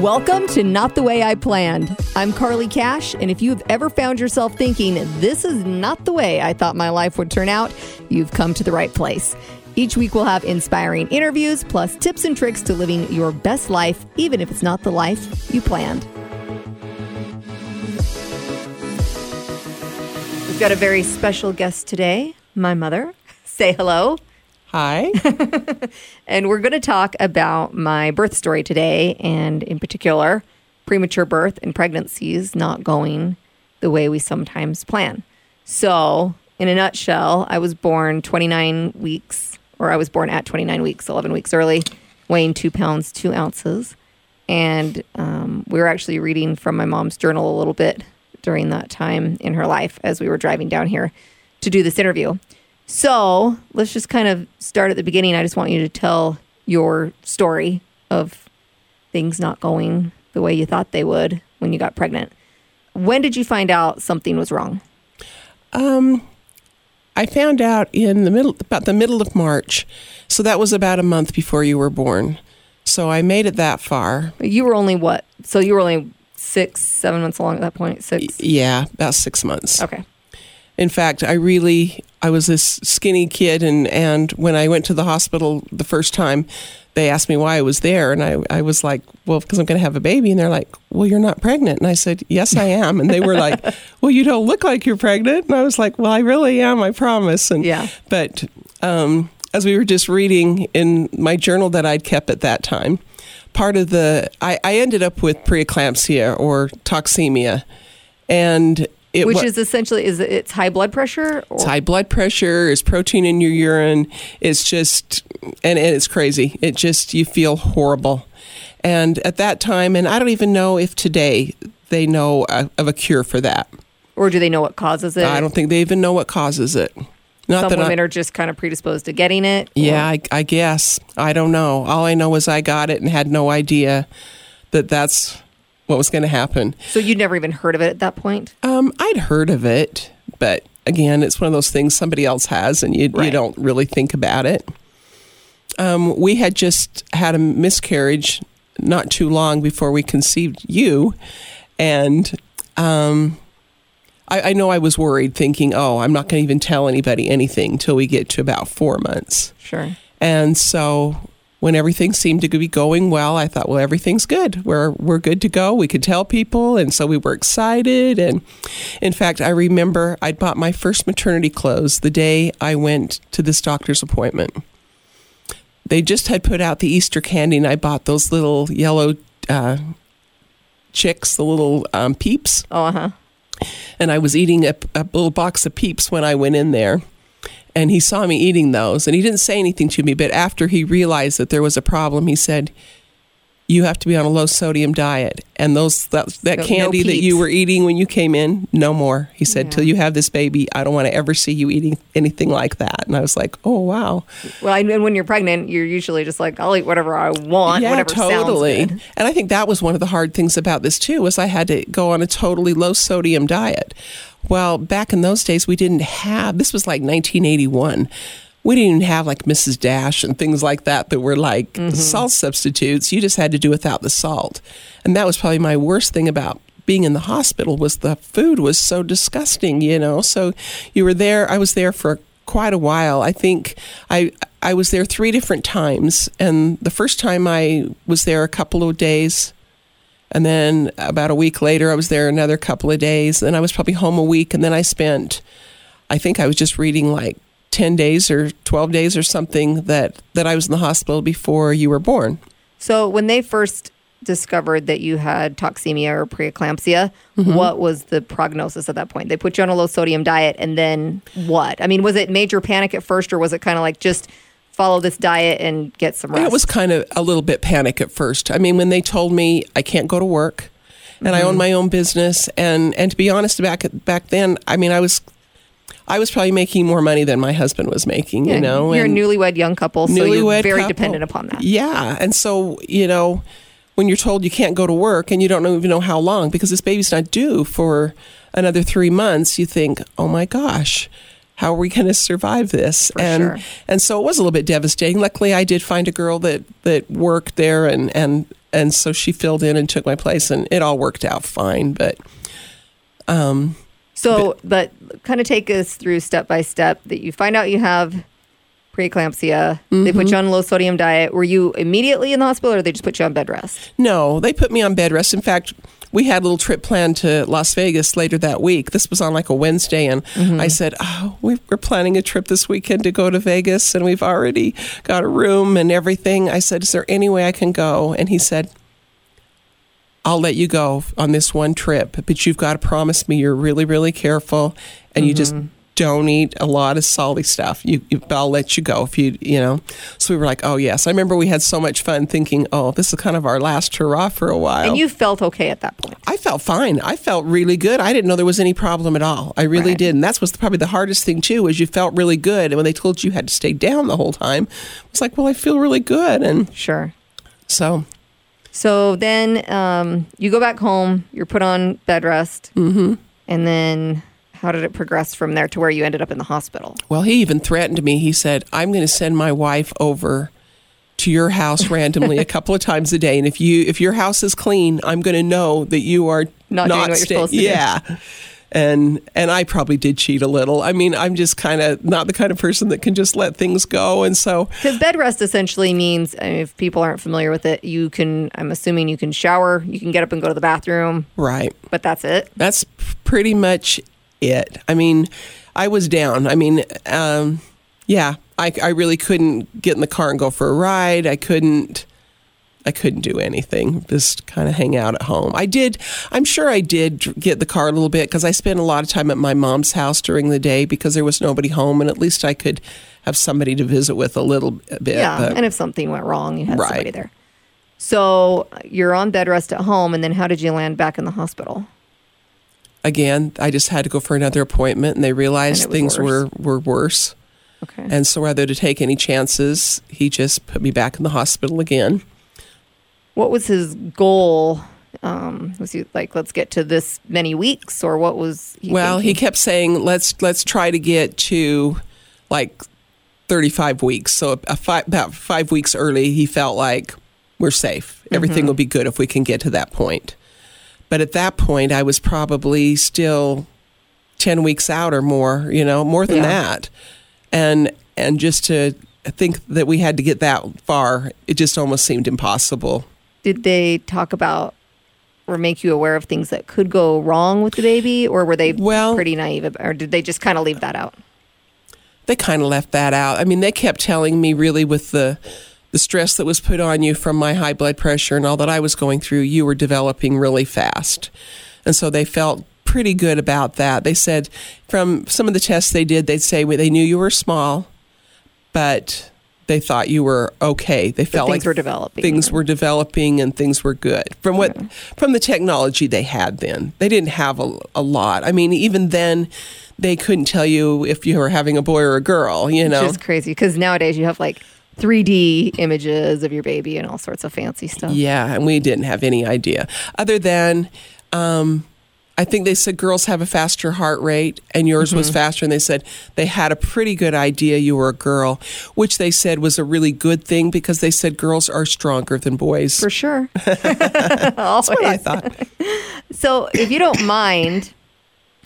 Welcome to Not the Way I Planned. I'm Carly Cash, and if you have ever found yourself thinking, this is not the way I thought my life would turn out, you've come to the right place. Each week, we'll have inspiring interviews, plus tips and tricks to living your best life, even if it's not the life you planned. We've got a very special guest today, my mother. Say hello. Hi. and we're going to talk about my birth story today, and in particular, premature birth and pregnancies not going the way we sometimes plan. So, in a nutshell, I was born 29 weeks, or I was born at 29 weeks, 11 weeks early, weighing two pounds, two ounces. And um, we were actually reading from my mom's journal a little bit during that time in her life as we were driving down here to do this interview. So let's just kind of start at the beginning. I just want you to tell your story of things not going the way you thought they would when you got pregnant. When did you find out something was wrong? Um, I found out in the middle, about the middle of March. So that was about a month before you were born. So I made it that far. You were only what? So you were only six, seven months along at that point? Six? Yeah, about six months. Okay. In fact, I really I was this skinny kid, and and when I went to the hospital the first time, they asked me why I was there, and I I was like, well, because I'm going to have a baby, and they're like, well, you're not pregnant, and I said, yes, I am, and they were like, well, you don't look like you're pregnant, and I was like, well, I really am, I promise, and yeah, but um, as we were just reading in my journal that I'd kept at that time, part of the I, I ended up with preeclampsia or toxemia, and it, Which is essentially is it's high blood pressure. Or? It's high blood pressure. Is protein in your urine. It's just and, and it's crazy. It just you feel horrible. And at that time, and I don't even know if today they know a, of a cure for that. Or do they know what causes it? I don't think they even know what causes it. Not Some women I, are just kind of predisposed to getting it. Or? Yeah, I, I guess. I don't know. All I know is I got it and had no idea that that's what was going to happen. So you'd never even heard of it at that point? Um, I'd heard of it, but again, it's one of those things somebody else has, and you right. you don't really think about it. Um, we had just had a miscarriage not too long before we conceived you, and um, I, I, know I was worried, thinking, "Oh, I'm not going to even tell anybody anything till we get to about four months." Sure. And so when everything seemed to be going well, I thought, well, everything's good. We're we're good to go. We could tell people, and so we were excited. And in fact, I remember I'd bought my first maternity clothes the day I went to this doctor's appointment. They just had put out the Easter candy, and I bought those little yellow uh, chicks, the little um, peeps. Oh, uh huh. And I was eating a, a little box of peeps when I went in there and he saw me eating those and he didn't say anything to me but after he realized that there was a problem he said you have to be on a low sodium diet and those that, that candy no that you were eating when you came in no more. He said yeah. till you have this baby i don't want to ever see you eating anything like that. And i was like oh wow. Well and when you're pregnant you're usually just like i'll eat whatever i want yeah, whatever totally. and i think that was one of the hard things about this too was i had to go on a totally low sodium diet well, back in those days, we didn't have, this was like 1981. We didn't even have like Mrs. Dash and things like that that were like mm-hmm. salt substitutes. You just had to do without the salt. And that was probably my worst thing about being in the hospital was the food was so disgusting, you know. So you were there, I was there for quite a while. I think I I was there three different times and the first time I was there a couple of days and then about a week later, I was there another couple of days. Then I was probably home a week. And then I spent, I think I was just reading like 10 days or 12 days or something that, that I was in the hospital before you were born. So when they first discovered that you had toxemia or preeclampsia, mm-hmm. what was the prognosis at that point? They put you on a low sodium diet and then what? I mean, was it major panic at first or was it kind of like just follow this diet and get some rest? It was kind of a little bit panic at first. I mean, when they told me I can't go to work and mm-hmm. I own mm-hmm. my own business and and to be honest back back then, I mean, I was I was probably making more money than my husband was making, yeah, you know. You're a newlywed young couple, so you're very couple. dependent upon that. Yeah, and so, you know, when you're told you can't go to work and you don't even know how long because this baby's not due for another 3 months, you think, "Oh my gosh, how are we going to survive this? For and sure. and so it was a little bit devastating. Luckily, I did find a girl that that worked there and and and so she filled in and took my place, and it all worked out fine. But um, So, but kind of take us through step by step that you find out you have preeclampsia. They put mm-hmm. you on a low sodium diet. Were you immediately in the hospital or they just put you on bed rest? no, they put me on bed rest. In fact, we had a little trip planned to Las Vegas later that week. This was on like a Wednesday, and mm-hmm. I said, "Oh, we, we're planning a trip this weekend to go to Vegas, and we've already got a room and everything." I said, "Is there any way I can go?" And he said, I'll let you go on this one trip, but you've got to promise me you're really, really careful and you just mm-hmm. Don't eat a lot of salty stuff. You, you, I'll let you go if you, you know. So we were like, oh yes. I remember we had so much fun thinking, oh, this is kind of our last hurrah for a while. And you felt okay at that point. I felt fine. I felt really good. I didn't know there was any problem at all. I really Right. did. And that's what's probably the hardest thing too, is you felt really good. And when they told you you had to stay down the whole time, it's like, well, I feel really good. And Sure. so So then um, you go back home, you're put on bed rest. Mm-hmm. And then how did it progress from there to where you ended up in the hospital? Well, he even threatened me. He said, I'm going to send my wife over to your house randomly a couple of times a day. And if you if your house is clean, I'm going to know that you are Not doing what you're supposed to do. yeah. And and I probably did cheat a little. I mean, I'm just kind of not the kind of person that can just let things go. And so, Because bed rest essentially means, I mean, if people aren't familiar with it, you can, I'm assuming you can shower, you can get up and go to the bathroom, right. but that's it. That's pretty much it. I mean, I was down. I mean, um, yeah, I, I really couldn't get in the car and go for a ride. I couldn't. I couldn't do anything. Just kind of hang out at home. I did. I'm sure I did get the car a little bit because I spent a lot of time at my mom's house during the day because there was nobody home, and at least I could have somebody to visit with a little bit. Yeah. but- and if something went wrong, you had Right. somebody there. So you're on bed rest at home, and then how did you land back in the hospital? Again, I just had to go for another appointment, and they realized And things worse. were were worse. Okay. And so rather to take any chances, he just put me back in the hospital again. what was his goal? Um, was he like, let's get to this many weeks, or what was he well, he kept saying, "Let's let's try to get to like 35 weeks." So about 5 weeks early, he felt like we're safe. Everything will be good if we can get to that point. But at that point, I was probably still 10 weeks out or more, you know, more than Yeah. that. And and just to think that we had to get that far, it just almost seemed impossible. Did they talk about or make you aware of things that could go wrong with the baby, or were they Well- pretty naive, or did they just kind of leave that out? they kind of left that out. I mean, they kept telling me really with the the stress that was put on you from my high blood pressure and all that I was going through, you were developing really fast. And so they felt pretty good about that. They said from some of the tests they did, they'd say they knew you were small, but they thought you were okay. They felt things like were developing. Things were developing and things were good. From what mm-hmm. from the technology they had then. They didn't have a, a lot. I mean, even then they couldn't tell you if you were having a boy or a girl, you know. Which is crazy because nowadays you have like 3D images of your baby and all sorts of fancy stuff. Yeah, and we didn't have any idea. Other than, um, I think they said girls have a faster heart rate, and yours Mm-hmm. was faster. And they said they had a pretty good idea you were a girl, which they said was a really good thing because they said girls are stronger than boys. For sure. That's what I thought. So, if you don't mind,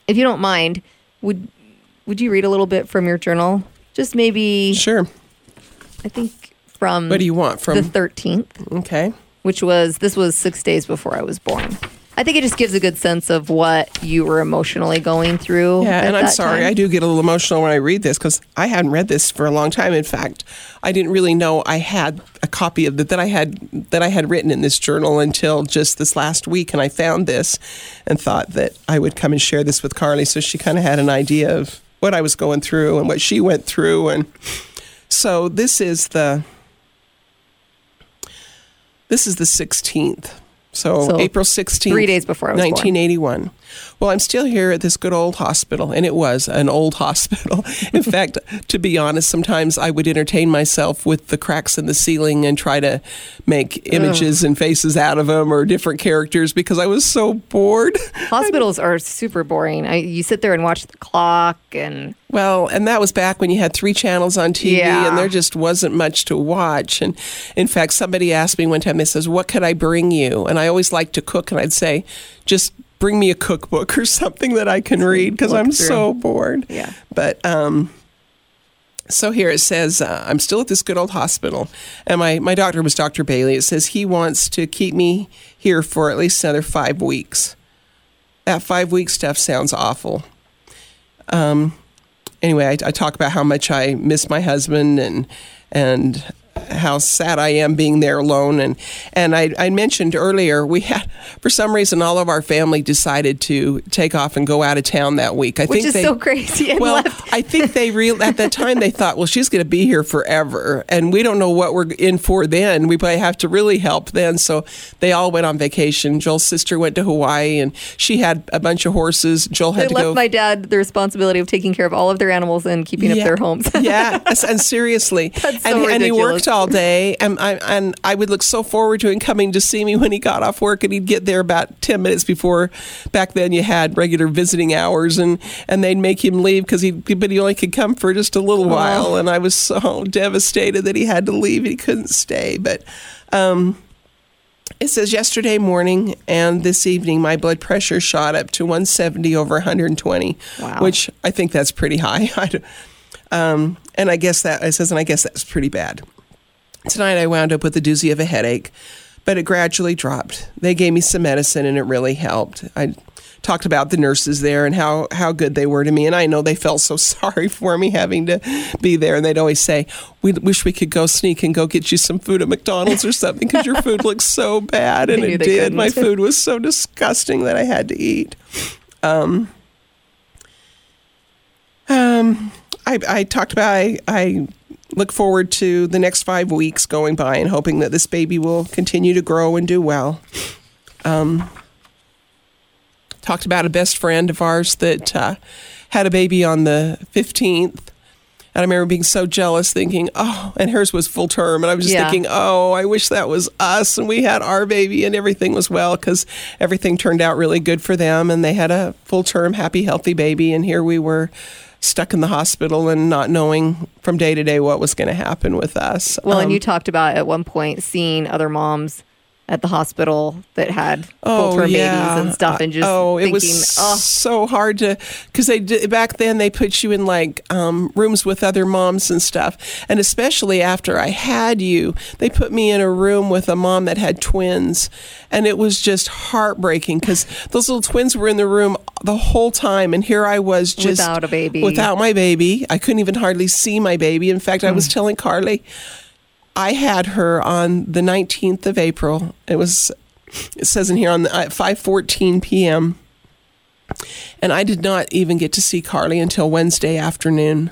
if you don't mind, would would you read a little bit from your journal? Just maybe, Sure. I think from What do you want from the thirteenth, Okay. which was this was six days before I was born. I think it just gives a good sense of what you were emotionally going through. Yeah, at and I'm that sorry, time. I do get a little emotional when I read this because I hadn't read this for a long time. In fact, I didn't really know I had a copy of it that I had that I had written in this journal until just this last week, and I found this and thought that I would come and share this with Carly, so she kind of had an idea of what I was going through and what she went through, and so this is the this is the 16th. So, So, April 16th, three days before I was born. 1981. Well, I'm still here at this good old hospital, and it was an old hospital. In fact, to be honest, sometimes I would entertain myself with the cracks in the ceiling and try to make images and faces out of them or different characters because I was so bored. Hospitals are super boring. I, you sit there and watch the clock and Well, and that was back when you had three channels on TV Yeah. and there just wasn't much to watch. And in fact, somebody asked me one time, they says, What could I bring you? And I always like to cook, and I'd say, Just bring me a cookbook or something that I can read because I'm through. so bored. Yeah. But, um, so here it says, uh, I'm still at this good old hospital, and my, my doctor was Dr. Bailey. It says he wants to keep me here for at least another five weeks. That five week stuff sounds awful Um, anyway, I, I talk about how much I miss my husband and and how sad I am being there alone. And and I, I mentioned earlier we had for some reason all of our family decided to take off and go out of town that week. I which think is they, so crazy. And well. I think they real at that time they thought, well, she's going to be here forever, and we don't know what we're in for then. We probably have to really help then. So they all went on vacation. Joel's sister went to Hawaii, and she had a bunch of horses. Joel They had to left go. my dad the responsibility of taking care of all of their animals and keeping up their homes. yeah, and- seriously, That's so and, and he ridiculous. Worked all day, and I and I would look so forward to him coming to see me when he got off work, and he'd get there about ten minutes before. Back then, you had regular visiting hours, and and they'd make him leave because he but he only could come for just a little while, and I was so devastated that he had to leave. He couldn't stay, but. um it says yesterday morning and this evening my blood pressure shot up to 170 over 120, Wow. which I think that's pretty high. Um, and I guess that it says, and I guess that's pretty bad. Tonight I wound up with a doozy of a headache, but it gradually dropped. They gave me some medicine and it really helped. I talked about the nurses there and how, how good they were to me. And I know they felt so sorry for me having to be there. And they'd always say, We wish we could go sneak and go get you some food at McDonald's or something because your food looks so bad. And it did. couldn't. My food was so disgusting that I had to eat. Um, I, I talked about I, I look forward to the next five weeks going by and hoping that this baby will continue to grow and do well. Um, talked about a best friend of ours that uh, had a baby on the 15th. And I remember being so jealous, thinking, oh, and hers was full term. And I was just Yeah. thinking, oh, I wish that was us and we had our baby and everything was well because everything turned out really good for them. And they had a full term, happy, healthy baby. And here we were stuck in the hospital and not knowing from day to day what was going to happen with us. Well, and Um, you talked about at one point seeing other moms at the hospital that had full term babies and stuff, and just oh, it thinking, was oh, so hard to because they did, back then they put you in like um, rooms with other moms and stuff, and especially after I had you, they put me in a room with a mom that had twins, and it was just heartbreaking because those little twins were in the room the whole time, and here I was just Without a baby. without my baby. I couldn't even hardly see my baby. In fact, I Hmm. was telling Carly. I had her on the 19th of April. It was, it says in here on the, at 5:14 p.m. And I did not even get to see Carly until Wednesday afternoon.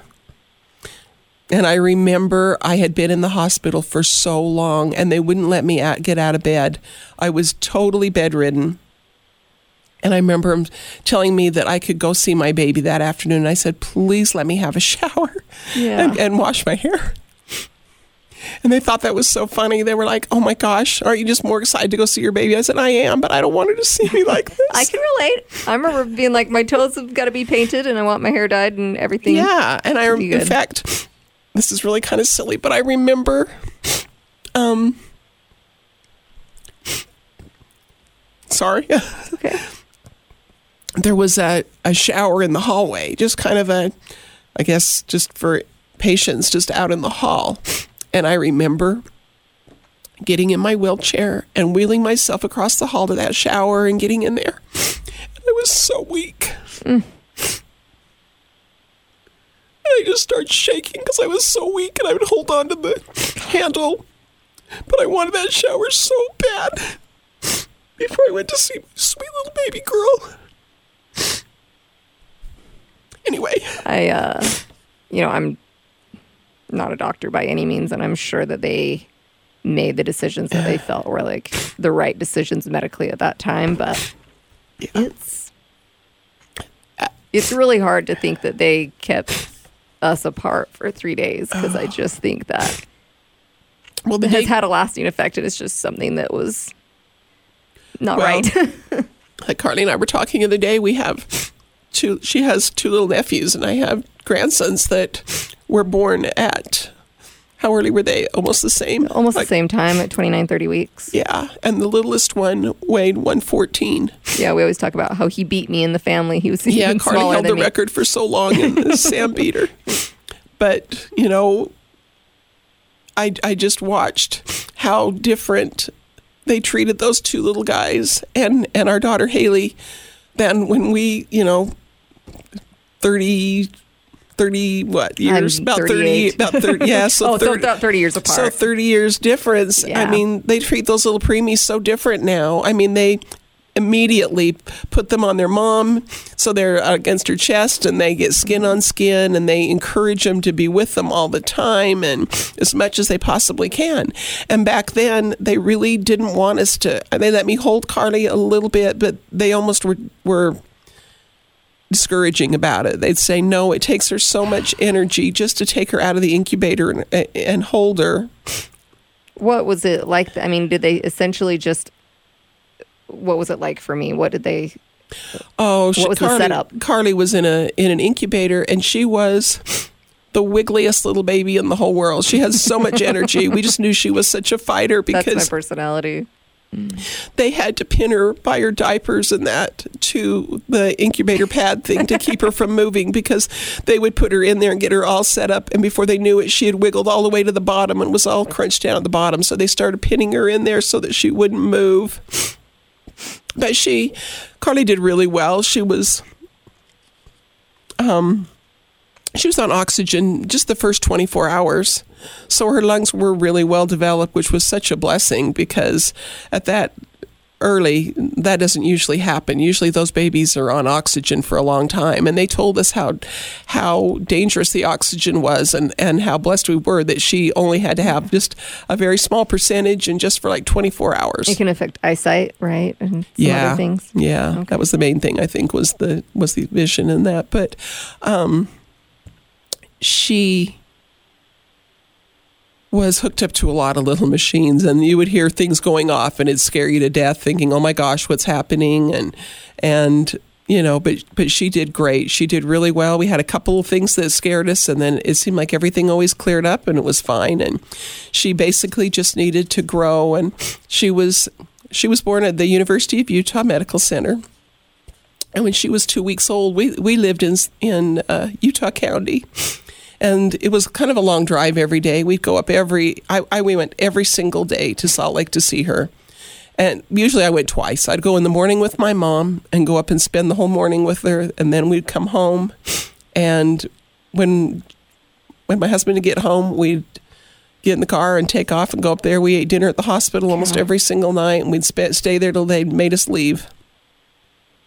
And I remember I had been in the hospital for so long and they wouldn't let me out, get out of bed. I was totally bedridden. And I remember him telling me that I could go see my baby that afternoon. And I said, please let me have a shower Yeah. and, and wash my hair. And they thought that was so funny. They were like, oh my gosh, aren't you just more excited to go see your baby? I said, I am, but I don't want her to see me like this. I can relate. I remember being like, my toes have got to be painted, and I want my hair dyed and everything. Yeah, and I, in fact, this is really kind of silly, but I remember, um, sorry, Okay. there was a, a shower in the hallway, just kind of a, I guess, just for patients, just out in the hall, and I remember getting in my wheelchair and wheeling myself across the hall to that shower and getting in there. And I was so weak. And I just started shaking because I was so weak and I would hold on to the handle. But I wanted that shower so bad before I went to see my sweet little baby girl. Anyway, I, uh, you know, I'm not a doctor by any means, and I'm sure that they made the decisions that they felt were like the right decisions medically at that time. But it's it's really hard to think that they kept us apart for three days because. I just think that Well, the it has day, had a lasting effect and it's just something that was not Well, right. like Carly and I were talking the other day, we have two. She has two little nephews, and I have grandsons that were born at. How early were they? Almost the same. Almost Like, the same time at 29, 30 weeks. Yeah, and the littlest one weighed one fourteen. Yeah, we always talk about how he beat me in the family. He was Yeah, even smaller held the me. record for so long, and Sam beat her. But you know, I I just watched how different they treated those two little guys and and our daughter Haley than when we you know 30 30 what years I'm about 30 about 30 yeah so oh, so 30, about 30 years apart. so 30 years difference. I mean, they treat those little preemies so different now. I mean, they immediately put them on their mom so they're against her chest and they get skin on skin and they encourage them to be with them all the time and as much as they possibly can. And back then, they really didn't want us to. They let me hold Carly a little bit, but they almost were were discouraging about it. They'd say, no, it takes her so much energy just to take her out of the incubator and, and hold her. what was it like? I mean, did they essentially just, what was it like for me? What did they, Oh, she, was the Carly, setup? Carly was in a in an incubator, and she was the wiggliest little baby in the whole world. She has so much energy. We just knew she was such a fighter because that's my because they had to pin her by her diapers and that to the incubator pad thing to keep her from moving because they would put her in there and get her all set up. And before they knew it she had wiggled all the way to the bottom and was all crunched down at the bottom. So they started pinning her in there so that she wouldn't move. But she carly did really well. She was um she was on oxygen just the first 24 hours so her lungs were really well developed which was such a blessing because at that early that doesn't usually happen usually those babies are on oxygen for a long time and they told us how how dangerous the oxygen was and and how blessed we were that she only had to have just a very small percentage and just for like 24 hours It can affect eyesight, right? And some yeah other things. yeah Okay. that was the main thing i think was the was the vision in that but um she was hooked up to a lot of little machines and you would hear things going off and it'd scare you to death thinking oh my gosh what's happening? And and you know but but she did great. She did really well. We had a couple of things that scared us and then it seemed like everything always cleared up and it was fine. And she basically just needed to grow and she was she was born at the University of Utah Medical Center. And when she was two weeks old we we lived in in uh, Utah County and it was kind of a long drive every day. We'd go up every I, I we went every single day to Salt Lake to see her. And usually I went twice. I'd go in the morning with my mom and go up and spend the whole morning with her and then we'd come home and when when my husband would get home, we'd get in the car and take off and go up there. We ate dinner at the hospital almost Yeah. every single night and we'd sp- stay there till they made us leave.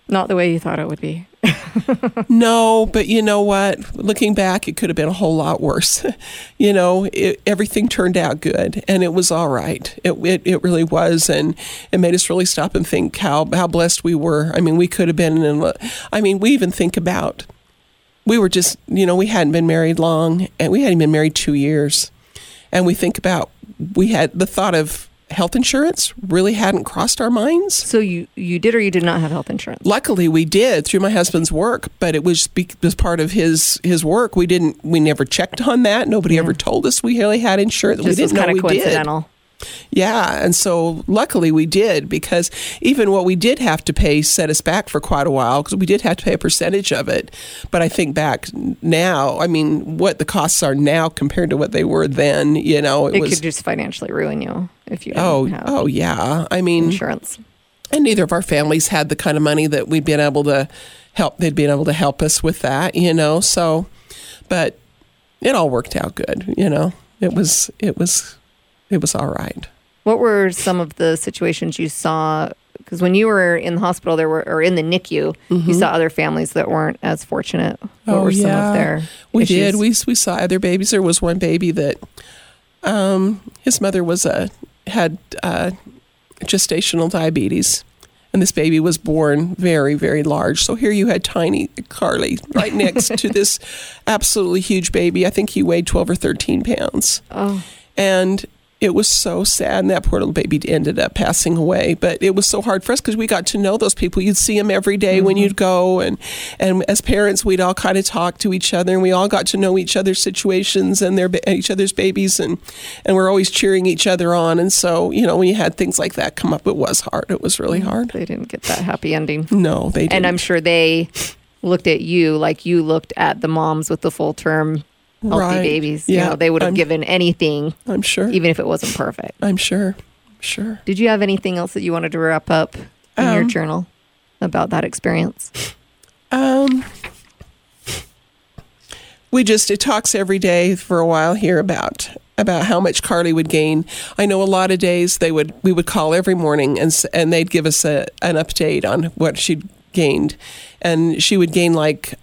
Not the way you thought it would be. No, but you know what? Looking back, it could have been a whole lot worse. you know, it, everything turned out good, and it was all right. It, it it really was, and it made us really stop and think how how blessed we were. I mean, we could have been in. I mean, we even think about we were just you know we hadn't been married long, and we hadn't been married two years, and we think about we had the thought of health insurance really hadn't crossed our minds. So you you did or you did not have health insurance? Luckily, we did through my husband's work, but it was was part of his his work. We didn't. We never checked on that. Nobody ever told us we really had insurance. we Just didn't know we coincidental. did. Yeah, and so luckily we did because even what we did have to pay set us back for quite a while because we did have to pay a percentage of it. But I think back now, I mean, what the costs are now compared to what they were then, you know, it, It was. could just financially ruin you if you Oh, have oh yeah. I mean, insurance. and neither of our families had the kind of money that we'd been able to help they'd been able to help us with that you know so but it all worked out good you know it was it was it was all right What were some of the situations you saw? Because when you were in the hospital, there were or in the NICU, you saw other families that weren't as fortunate. What Mm-hmm. Oh, were some yeah. of their we issues? did we we saw other babies there was one baby that um his mother was a had uh gestational diabetes and this baby was born very, very large. So here you had tiny Carly right next to this absolutely huge baby. I think he weighed 12 or 13 pounds. Oh, And it was so sad, and that poor little baby ended up passing away. But it was so hard for us because we got to know those people. You'd see them every day when mm-hmm. you'd go, and and as parents, we'd all kind of talk to each other, and we all got to know each other's situations and their each other's babies, and and we're always cheering each other on. And so, you know, when you had things like that come up, it was hard. It was really mm, hard. they didn't get that happy ending. No, they didn't. And I'm sure they looked at you like you looked at the moms with the full term healthy Right. babies. You Yeah, know, they would have given anything, I'm sure. even if it wasn't perfect. I'm sure. Sure. Did you have anything else that you wanted to wrap up in your Um, journal about that experience? Um, we just it talks every day for a while here about about how much Carly would gain. I know a lot of days they would we would call every morning and and they'd give us a, an update on what she'd gained, and she would gain like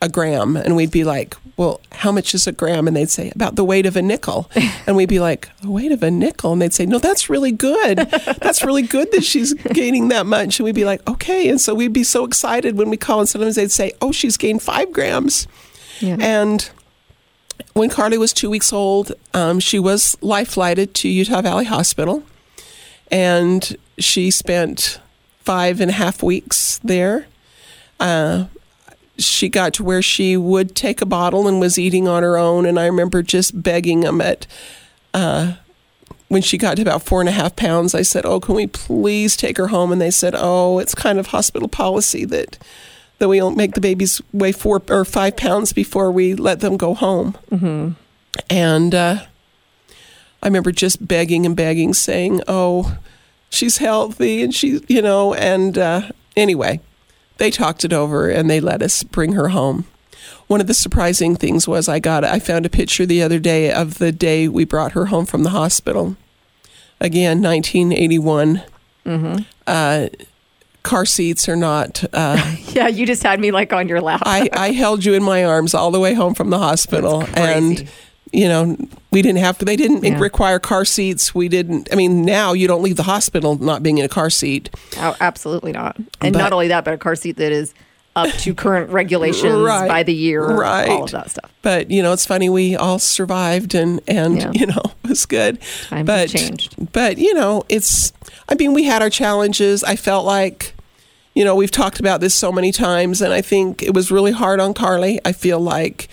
a gram, and we'd be like, "Well, how much is a gram?" And they'd say about the weight of a nickel, and we'd be like, "The weight of a nickel," and they'd say, "No, that's really good. That's really good that she's gaining that much." And we'd be like, "Okay," and so we'd be so excited when we call, and sometimes they'd say, "Oh, she's gained five grams," Yeah. and when Carly was two weeks old, um, she was life flighted to Utah Valley Hospital, and she spent five and a half weeks there. Uh, she got to where she would take a bottle and was eating on her own, and I remember just begging them at. Uh, when she got to about four and a half pounds, I said, "Oh, can we please take her home?" And they said, "Oh, it's kind of hospital policy that that we don't make the babies weigh four or five pounds before we let them go home." Mm-hmm. And uh, I remember just begging and begging, saying, "Oh, she's healthy and she's you know." And uh, anyway, they talked it over and they let us bring her home. One of the surprising things was I got I found a picture the other day of the day we brought her home from the hospital. Again, 1981. Uh, car seats are not. Uh, yeah, you just had me like on your lap. I, I held you in my arms all the way home from the hospital, and you know we didn't have to. They didn't Yeah. require car seats. We didn't. I mean, now you don't leave the hospital not being in a car seat. Oh, absolutely not. And But- not only that, but a car seat that is up to current regulations Right. by the year, Right. all of that stuff. But you know, it's funny we all survived, and and Yeah. you know it was good. Times but have changed. but you know, it's. I mean, we had our challenges. I felt like. You know, we've talked about this so many times, and I think it was really hard on Carly. I feel like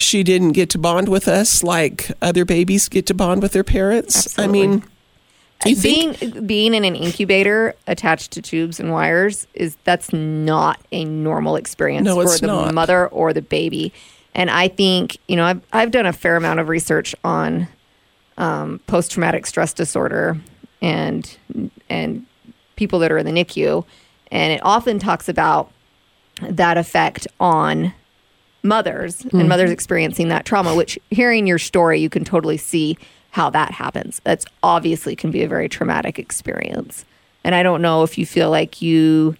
she didn't get to bond with us like other babies get to bond with their parents. Absolutely. I mean, you think being being in an incubator attached to tubes and wires is that's not a normal experience No, for the not. mother or the baby. And I think you know I've I've done a fair amount of research on um, post traumatic stress disorder and and people that are in the NICU, and it often talks about that effect on mothers and mm-hmm. mothers experiencing that trauma which hearing your story you can totally see how that happens. That's obviously can be a very traumatic experience. And i don't know if you feel like you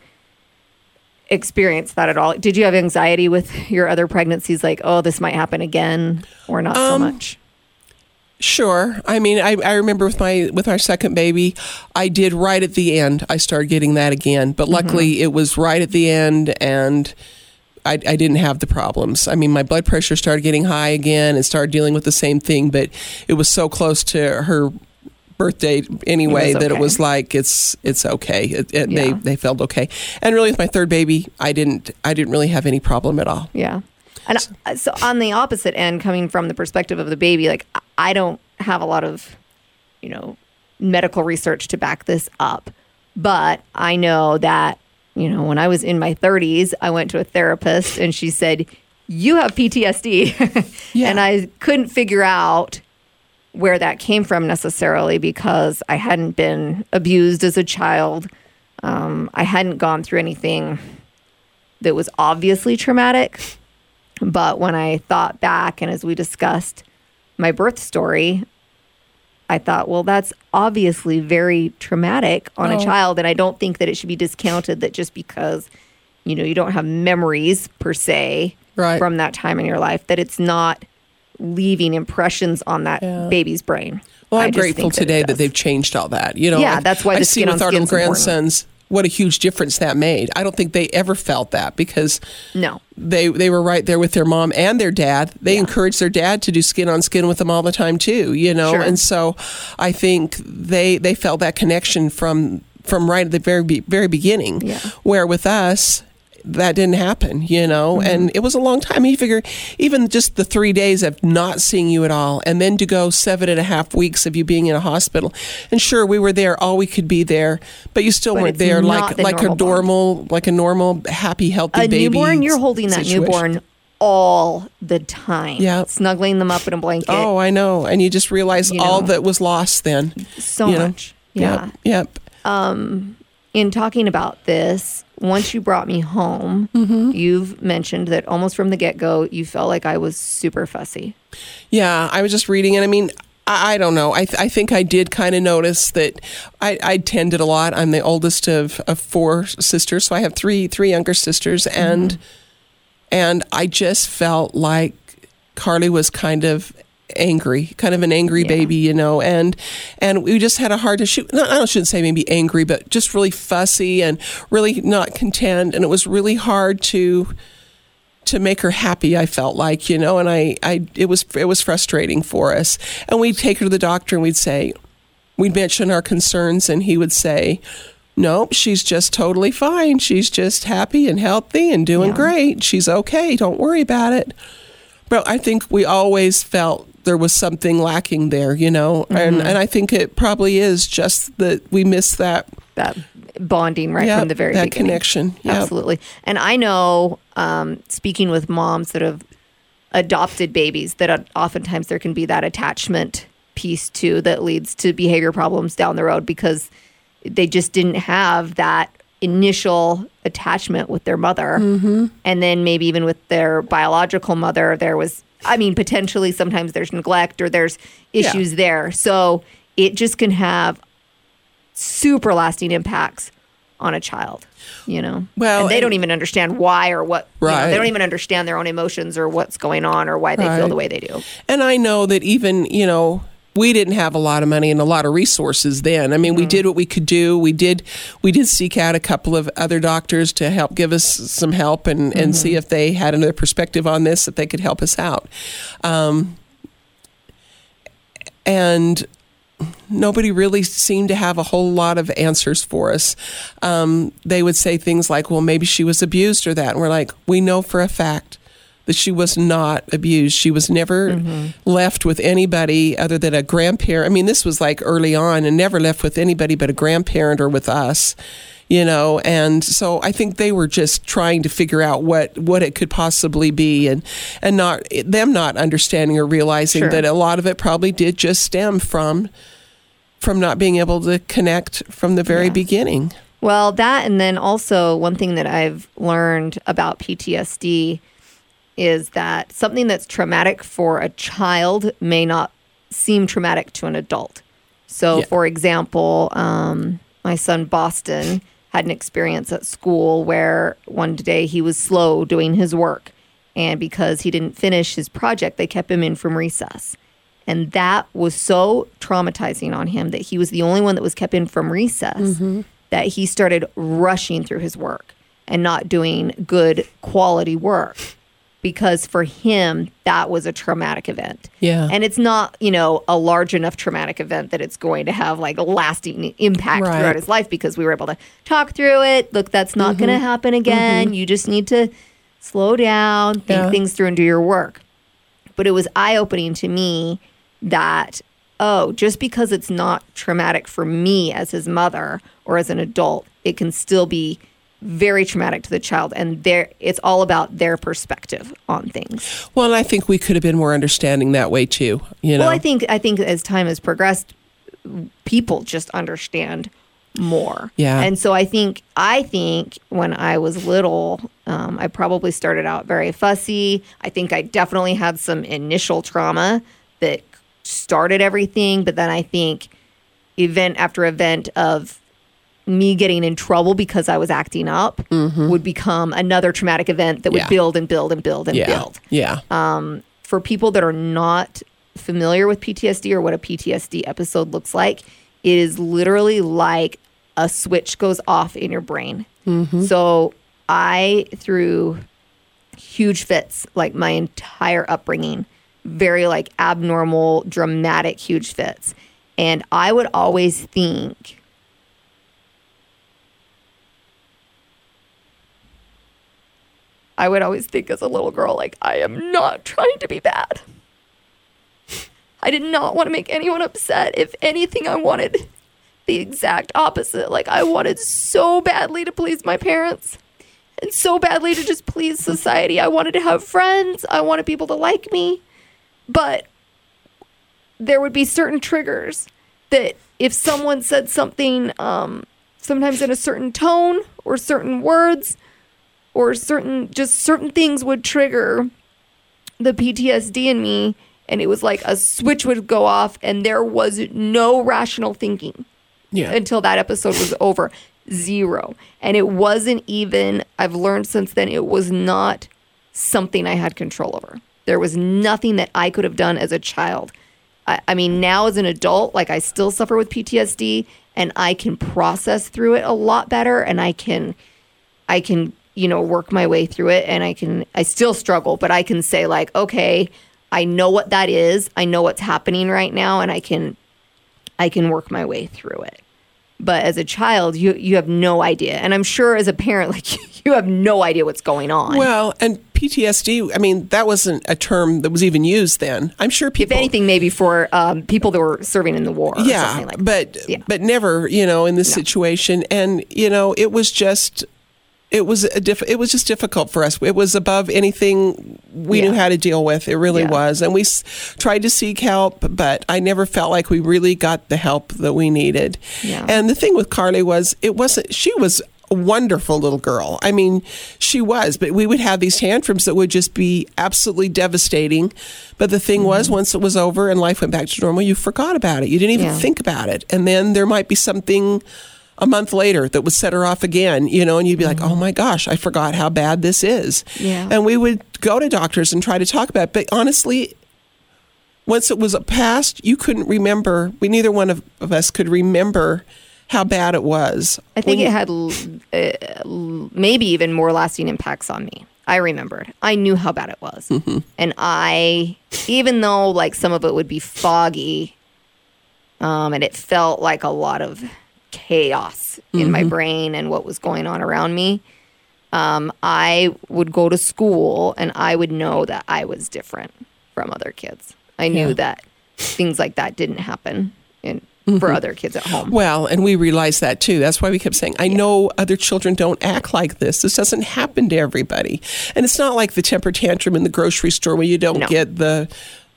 experienced that at all. Did you have anxiety with your other pregnancies like oh this might happen again or not so um, much? Sure. I mean, I, I remember with my with our second baby, I did right at the end. I started getting that again, but mm-hmm. luckily it was right at the end, and I, I didn't have the problems. I mean, my blood pressure started getting high again, and started dealing with the same thing. But it was so close to her birthday anyway It was that it was like it's it's okay. It, it, They Yeah. they felt okay. And really, with my third baby, I didn't I didn't really have any problem at all. Yeah. And I- uh, so on the opposite end, coming from the perspective of the baby, like I don't have a lot of, you know, medical research to back this up. But I know that, you know, when I was in my 30s, I went to a therapist and she said, You have PTSD. Yeah. and I couldn't figure out where that came from necessarily because I hadn't been abused as a child. Um, I hadn't gone through anything that was obviously traumatic. But when I thought back and as we discussed my birth story, I thought, well, that's obviously very traumatic on Oh. a child. And I don't think that it should be discounted that just because, you know, you don't have memories per se Right. from that time in your life, that it's not leaving impressions on that Yeah. baby's brain. Well, I'm grateful that today that, they've changed all that. You know, Yeah, I- that's why I see with our little skin's important. What a huge difference that made. I don't think they ever felt that because No. they they were right there with their mom and their dad. They encouraged their dad to do skin on skin with them all the time too, you know. Sure. And so I think they they felt that connection from from right at the very very beginning. Yeah. Where with us that didn't happen, you know, Mm-hmm. and it was a long time. You figure even just the three days of not seeing you at all, and then to go seven and a half weeks of you being in a hospital. And sure, we were there all we could be there, but you still But weren't there like the like a normal bond. like a normal happy healthy a baby. newborn, you're holding that situation. newborn all the time. Yeah. Snuggling them up in a blanket. Oh, I know. And you just realize You all know. that was lost then. so you know. much. Yeah. Yep. yep. In talking about this, once you brought me home, Mm-hmm. you've mentioned that almost from the get go, you felt like I was super fussy. Yeah, I was just reading it. I mean, I, I don't know. I, th- I think I did kind of notice that I, I tended a lot. I'm the oldest of, of four sisters, so I have three three younger sisters, and and I just felt like Carly was kind of angry, kind of an angry Yeah. baby, you know, and and we just had a hard to shoot. Not, I shouldn't say maybe angry, but just really fussy and really not content, and it was really hard to to make her happy i felt like you know and i i it was it was frustrating for us and we'd take her to the doctor and we'd say we'd mention our concerns and he would say nope she's just totally fine she's just happy and healthy and doing Yeah. great she's okay don't worry about it but i think we always felt there was something lacking there you know and and i think it probably is just that we miss that That bonding right Yep, from the very that beginning. connection. Yep. Absolutely. And I know, um, speaking with moms that have adopted babies, that oftentimes there can be that attachment piece too that leads to behavior problems down the road because they just didn't have that initial attachment with their mother. Mm-hmm. And then maybe even with their biological mother, there was, I mean, potentially sometimes there's neglect or there's issues there. So it just can have super lasting impacts on a child, you know? Well, and they don't even understand why or what, you know, Right. they don't even understand their own emotions or what's going on or why they feel the way they do. And I know that even, you know, we didn't have a lot of money and a lot of resources then. I mean, we did what we could do. We did we did seek out a couple of other doctors to help give us some help and, and see if they had another perspective on this, if they could help us out. Um, and nobody really seemed to have a whole lot of answers for us. Um, they would say things like, well, maybe she was abused or that. And we're like, we know for a fact that she was not abused. She was never mm-hmm. left with anybody other than a grandparent. I mean, this was like early on and never left with anybody but a grandparent or with us. You know, and so I think they were just trying to figure out what, what it could possibly be, and and not them not understanding or realizing Sure. that a lot of it probably did just stem from from not being able to connect from the very Yeah. beginning. Well, that and then also one thing that I've learned about PTSD is that something that's traumatic for a child may not seem traumatic to an adult. So, Yeah. for example, um, my son Boston had an experience at school where one day he was slow doing his work. And because he didn't finish his project, they kept him in from recess. And that was so traumatizing on him that he was the only one that was kept in from recess that he started rushing through his work and not doing good quality work because for him that was a traumatic event. Yeah. And it's not, you know, a large enough traumatic event that it's going to have like a lasting impact Right. throughout his life because we were able to talk through it. Look, that's not going to Mm-hmm. happen again. You just need to slow down, think Yeah. things through and do your work. But it was eye opening to me that, oh, just because it's not traumatic for me as his mother or as an adult, it can still be very traumatic to the child. And there it's all about their perspective on things. Well, and I think we could have been more understanding that way too. You know, Well, I think I think as time has progressed, people just understand more. Yeah. And so I think I think when I was little, um, I probably started out very fussy. I think I definitely had some initial trauma that started everything, but then I think event after event of me getting in trouble because I was acting up would become another traumatic event that would Mm-hmm. Yeah. build and build and build and yeah, build yeah, for people that are not familiar with PTSD or what a PTSD episode looks like, it is literally like a switch goes off in your brain. So I, threw huge fits, like my entire upbringing, very like abnormal, dramatic, huge fits. And I would always think, I would always think as a little girl, like, I am not trying to be bad. I did not want to make anyone upset. If anything, I wanted the exact opposite. Like, I wanted so badly to please my parents and so badly to just please society. I wanted to have friends, I wanted people to like me. But there would be certain triggers that if someone said something, um, sometimes in a certain tone or certain words, or certain just certain things would trigger the PTSD in me and it was like a switch would go off and there was no rational thinking Yeah. until that episode was over. Zero. And it wasn't even I've learned since then it was not something I had control over. There was nothing that I could have done as a child. I, I mean now as an adult like I still suffer with PTSD and I can process through it a lot better and I can I can, you know, work my way through it and I can I still struggle, but I can say like, okay, I know what that is. I know what's happening right now and I can I can work my way through it. But as a child, you you have no idea. And I'm sure as a parent like you have no idea what's going on. Well, and PTSD, I mean, that wasn't a term that was even used then. I'm sure people if anything maybe for um, people that were serving in the war or yeah, something like that. but Yeah. but never, you know, in this situation, and you know, it was just, it was a diff- it was just difficult for us. It was above anything we knew how to deal with. It really Yeah. was, and we s- tried to seek help, but I never felt like we really got the help that we needed. Yeah. And the thing with Carly was, it wasn't. She was a wonderful little girl. I mean, she was, but we would have these tantrums that would just be absolutely devastating. But the thing was, Mm-hmm. once it was over and life went back to normal, you forgot about it. You didn't even Yeah. think about it. And then there might be something a month later that would set her off again, you know, and you'd be like, oh my gosh, I forgot how bad this is. Mm-hmm. Yeah. And we would go to doctors and try to talk about it. But honestly, once it was past, you couldn't remember. We neither one of, of us could remember how bad it was. I think When- it had l- uh, maybe even more lasting impacts on me. I remembered. I knew how bad it was. And I, even though like some of it would be foggy, um, and it felt like a lot of chaos in my brain and what was going on around me, um, I would go to school and I would know that I was different from other kids. I knew Yeah. that things like that didn't happen in, for other kids at home. Well, and we realized that too. That's why we kept saying, I know other children don't act like this. This doesn't happen to everybody. And it's not like the temper tantrum in the grocery store where you don't No. get the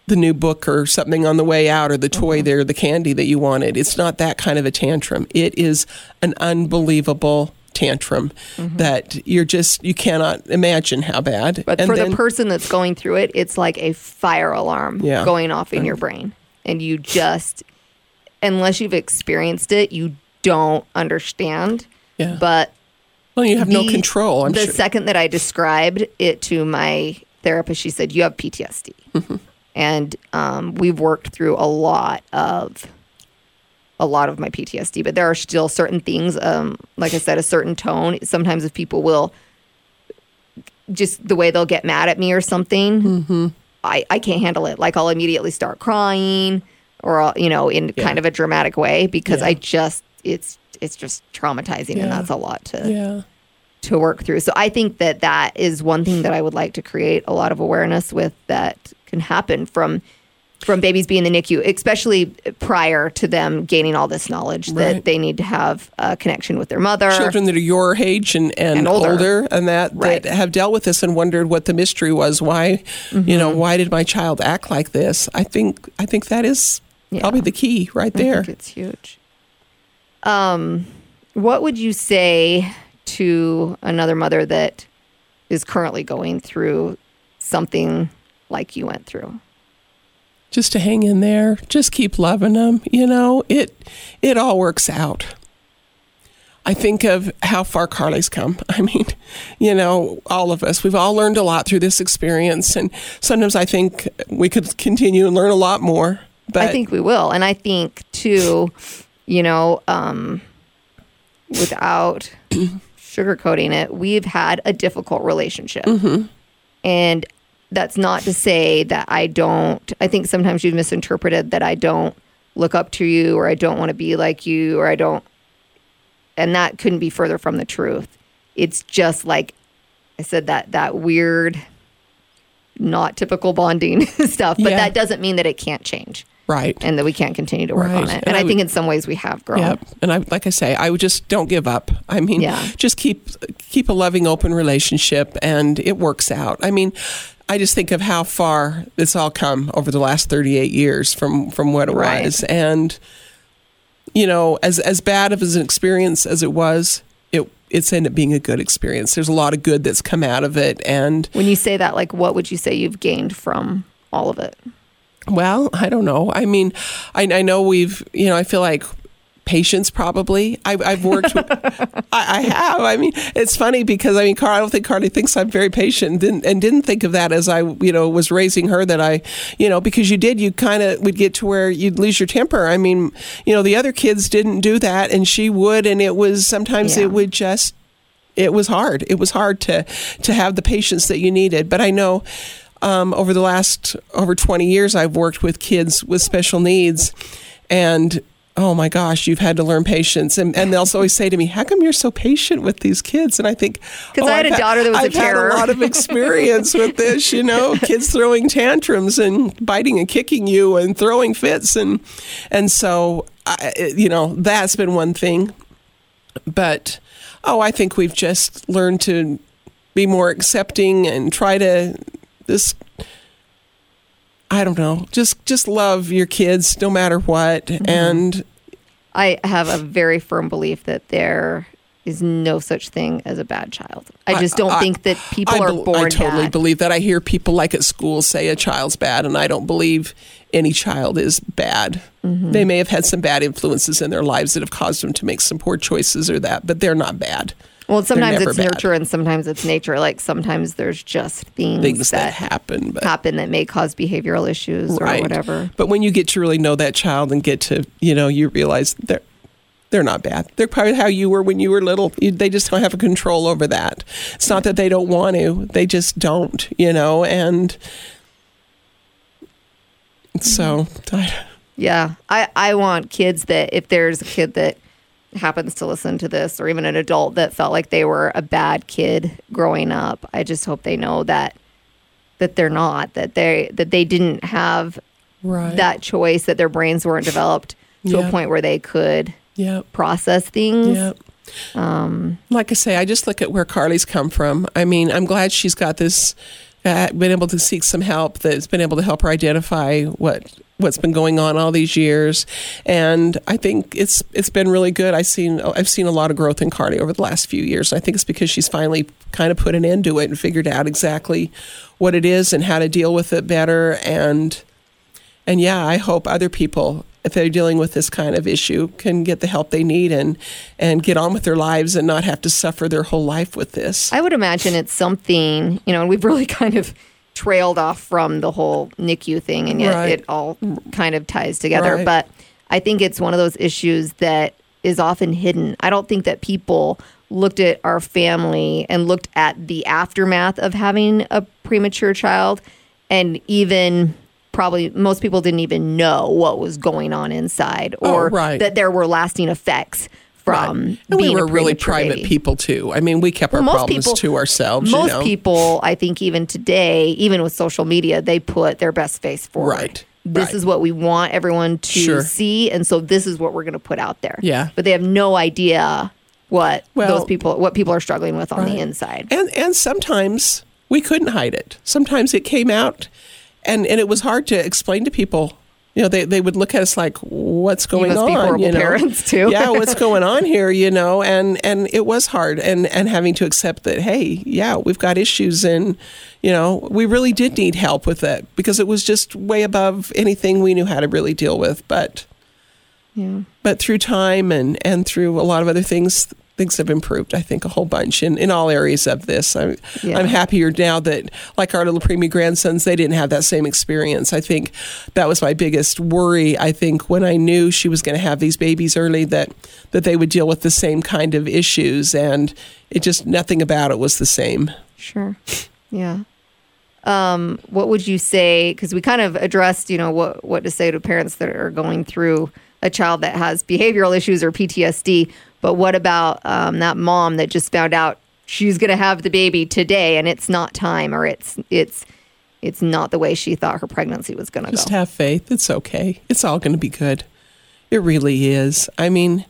the new book or something on the way out or the toy Mm-hmm. there, the candy that you wanted. It's not that kind of a tantrum. It is an unbelievable tantrum that you're just you cannot imagine how bad. Mm-hmm. But And for then- the person that's going through it, it's like a fire alarm Yeah. going off in your brain. And you just, unless you've experienced it, you don't understand. Yeah. But well, you have no control, I'm the sure. second that I described it to my therapist, she said, You have PTSD. Mm-hmm. And um, we've worked through a lot of a lot of my PTSD, but there are still certain things, um, like I said, a certain tone. Sometimes if people will just the way they'll get mad at me or something, Mm-hmm. I, I can't handle it. Like I'll immediately start crying or, I'll, you know, in kind of a dramatic way because Yeah. I just, it's, it's just traumatizing Yeah. and that's a lot to yeah. to work through. So I think that that is one thing that I would like to create a lot of awareness with that can happen from from babies being in the NICU, especially prior to them gaining all this knowledge that they need to have a connection with their mother. children that are your age and, and, And older. older. and that, Right. that have dealt with this and wondered what the mystery was. Why, you Mm-hmm. know, why did my child act like this? I think I think that is Yeah. probably the key right I there. think it's huge. Um, what would you say to another mother that is currently going through something like you went through? Just to hang in there, just keep loving them. You know, it it all works out. I think of how far Carly's come. I mean, you know, all of us, we've all learned a lot through this experience. And sometimes I think we could continue and learn a lot more. But I think we will. And I think too, you know, um, without sugarcoating it, we've had a difficult relationship. Mm-hmm. And that's not to say that I don't, I think sometimes you've misinterpreted that I don't look up to you or I don't want to be like you or I don't, and that couldn't be further from the truth. It's just like I said, that, that weird, not typical bonding stuff, but Yeah. that doesn't mean that it can't change Right. and that we can't continue to work on it. And And, I I, think in some ways we have grown. Yep. And I like I say, I would just don't give up. I mean, Yeah. just keep keep a loving, open relationship, and it works out. I mean, I just think of how far it's all come over the last thirty eight years from from what it Right. was, and you know, as as bad of as an experience as it was, it it's ended up being a good experience. There's a lot of good that's come out of it, and When you say that, like, what would you say you've gained from all of it? Well, I don't know. I mean, I, I know we've, you know, I feel like patience probably. I, I've worked with, I, I have. I mean, it's funny because I mean, Car, I don't think Carly thinks I'm very patient didn't, and didn't think of that as I, you know, was raising her that I, you know, because you did, you kind of would get to where you'd lose your temper. I mean, you know, the other kids didn't do that and she would, and it was sometimes Yeah. it would just, it was hard. It was hard to to have the patience that you needed. But I know um, over the last over 20 years, I've worked with kids with special needs, and oh my gosh, you've had to learn patience. And, and they'll always say to me, "How come you're so patient with these kids?" And I think 'Cause "Oh, I had I've a daughter that was a I've had terror." a lot of experience with this. You know, kids throwing tantrums and biting and kicking you and throwing fits, and and so I, you know that's been one thing but oh, I think we've just learned to be more accepting and try to this. I don't know, just just love your kids no matter what, Mm-hmm. and I have a very firm belief that there is no such thing as a bad child. I just don't I- think that people I, are born I totally bad. believe that. I hear people like at school say a child's bad, and I don't believe any child is bad. Mm-hmm. They may have had some bad influences in their lives that have caused them to make some poor choices or that, but they're not bad. Well, sometimes it's bad. nurture and sometimes it's nature. Like sometimes there's just things, Things that, that, happen, but happen that may cause behavioral issues or whatever. But when you get to really know that child and get to, you know, you realize they're they're not bad. They're probably how you were when you were little. You, they just don't have a control over that. It's not that they don't want to; they just don't, you know. And so, I, Yeah. I, I want kids that if there's a kid that happens to listen to this or even an adult that felt like they were a bad kid growing up, I just hope they know that that they're not, that they that they didn't have right. that choice, that their brains weren't developed to Yeah. a point where they could Yep. process things. Yep. like I say, I just look at where Carly's come from. I mean, I'm glad she's got this, uh, been able to seek some help that's been able to help her identify what what's been going on all these years, and I think it's it's been really good. I've seen I've seen a lot of growth in Carly over the last few years. I think it's because she's finally kind of put an end to it and figured out exactly what it is and how to deal with it better and and yeah, I hope other people, if they're dealing with this kind of issue, can get the help they need and and get on with their lives and not have to suffer their whole life with this. I would imagine it's something, you know, and we've really kind of trailed off from the whole NICU thing, and yet Right. it all kind of ties together. Right. But I think it's one of those issues that is often hidden. I don't think that people looked at our family and looked at the aftermath of having a premature child, and even probably most people didn't even know what was going on inside Oh, or right. that there were lasting effects from and we were really private people too. I mean, we kept Well, our problems people- to ourselves. Most you know? people, I think, even today, even with social media, they put their best face forward. Right, This right. is what we want everyone to Sure. see, and so this is what we're going to put out there. Yeah. but they have no idea what Well- those people, what people are struggling with on Right. the inside. and and sometimes we couldn't hide it. Sometimes it came out, and and it was hard to explain to people. You know, they, they would look at us like, "What's going must on?" be horrible you know? parents, too. yeah, what's going on here? You know, and and it was hard, and and having to accept that, hey, yeah, we've got issues, and you know, we really did need help with it because it was just way above anything we knew how to really deal with. But Yeah. but through time and and through a lot of other things things have improved, I think, a whole bunch in, in all areas of this. I'm, Yeah. I'm happier now that, like our little preemie grandsons, they didn't have that same experience. I think that was my biggest worry. I think when I knew she was going to have these babies early, that, that they would deal with the same kind of issues. And it just, nothing about it was the same. Sure. Yeah. Um, what would you say? Because we kind of addressed, you know, what what to say to parents that are going through a child that has behavioral issues or PTSD. But what about um, that mom that just found out she's going to have the baby today and it's not time or it's it's it's not the way she thought her pregnancy was going to go. Just have faith. It's okay. It's all going to be good. It really is. I mean,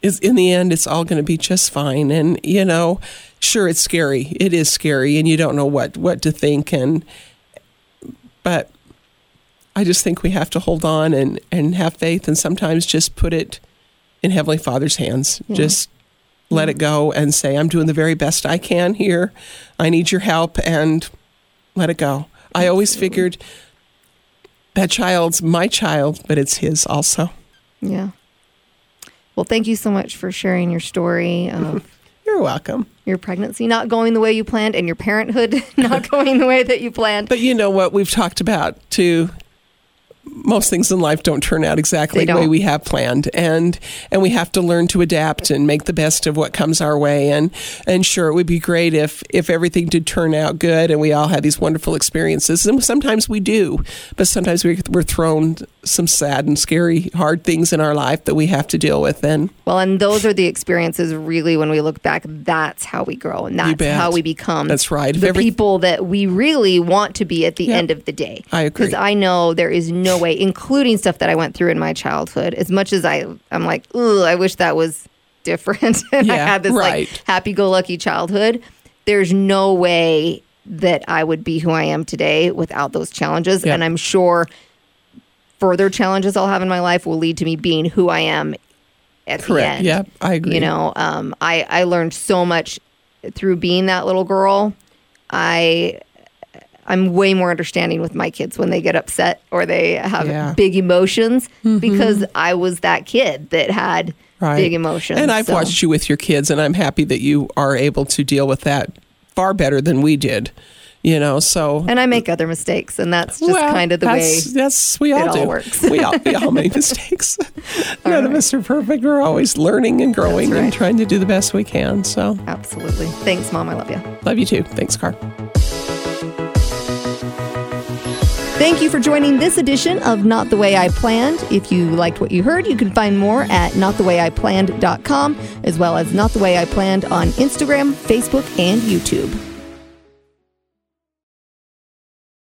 is in the end, it's all going to be just fine. And you know, sure, it's scary. It is scary, and you don't know what what to think. And but I just think we have to hold on and and have faith, and sometimes just put it in Heavenly Father's hands. Just let it go and say, "I'm doing the very best I can here. I need your help," and let it go. I always figured that child's my child, but it's his also. Yeah. Well, thank you so much for sharing your story of You're welcome. your pregnancy not going the way you planned and your parenthood not going the way that you planned. But you know what we've talked about too. Most things in life don't turn out exactly the way we have planned, and and we have to learn to adapt and make the best of what comes our way. And and sure, it would be great if if everything did turn out good and we all had these wonderful experiences. And sometimes we do, but sometimes we, we're thrown some sad and scary, hard things in our life that we have to deal with. And Well, and those are the experiences really when we look back, that's how we grow and that's how we become That's right. The every- people that we really want to be at the Yeah. end of the day. I agree. Because I know there is no way, including stuff that I went through in my childhood, as much as I I'm like, ooh, I wish that was different. and I had this right. like happy go lucky childhood. There's no way that I would be who I am today without those challenges. Yeah. And I'm sure further challenges I'll have in my life will lead to me being who I am at the correct, end. yeah, I agree. You know, um, I I learned so much through being that little girl. I I'm way more understanding with my kids when they get upset or they have Yeah. Mm-hmm. big emotions because I was that kid that had Right. big emotions. And I've So- watched you with your kids, and I'm happy that you are able to deal with that far better than we did. You know, so and I make other mistakes, and that's just Well, kind of the way. that's, That's we all all do. works. we all we all make mistakes. None of us are perfect. We're always learning and growing That's and trying to do the best we can. So Absolutely. Thanks, Mom. I love you. love you too. Thanks, Car. Thank you for joining this edition of Not the Way I Planned. If you liked what you heard, you can find more at notthewayIplanned.com as well as Not the Way I Planned on Instagram, Facebook, and YouTube.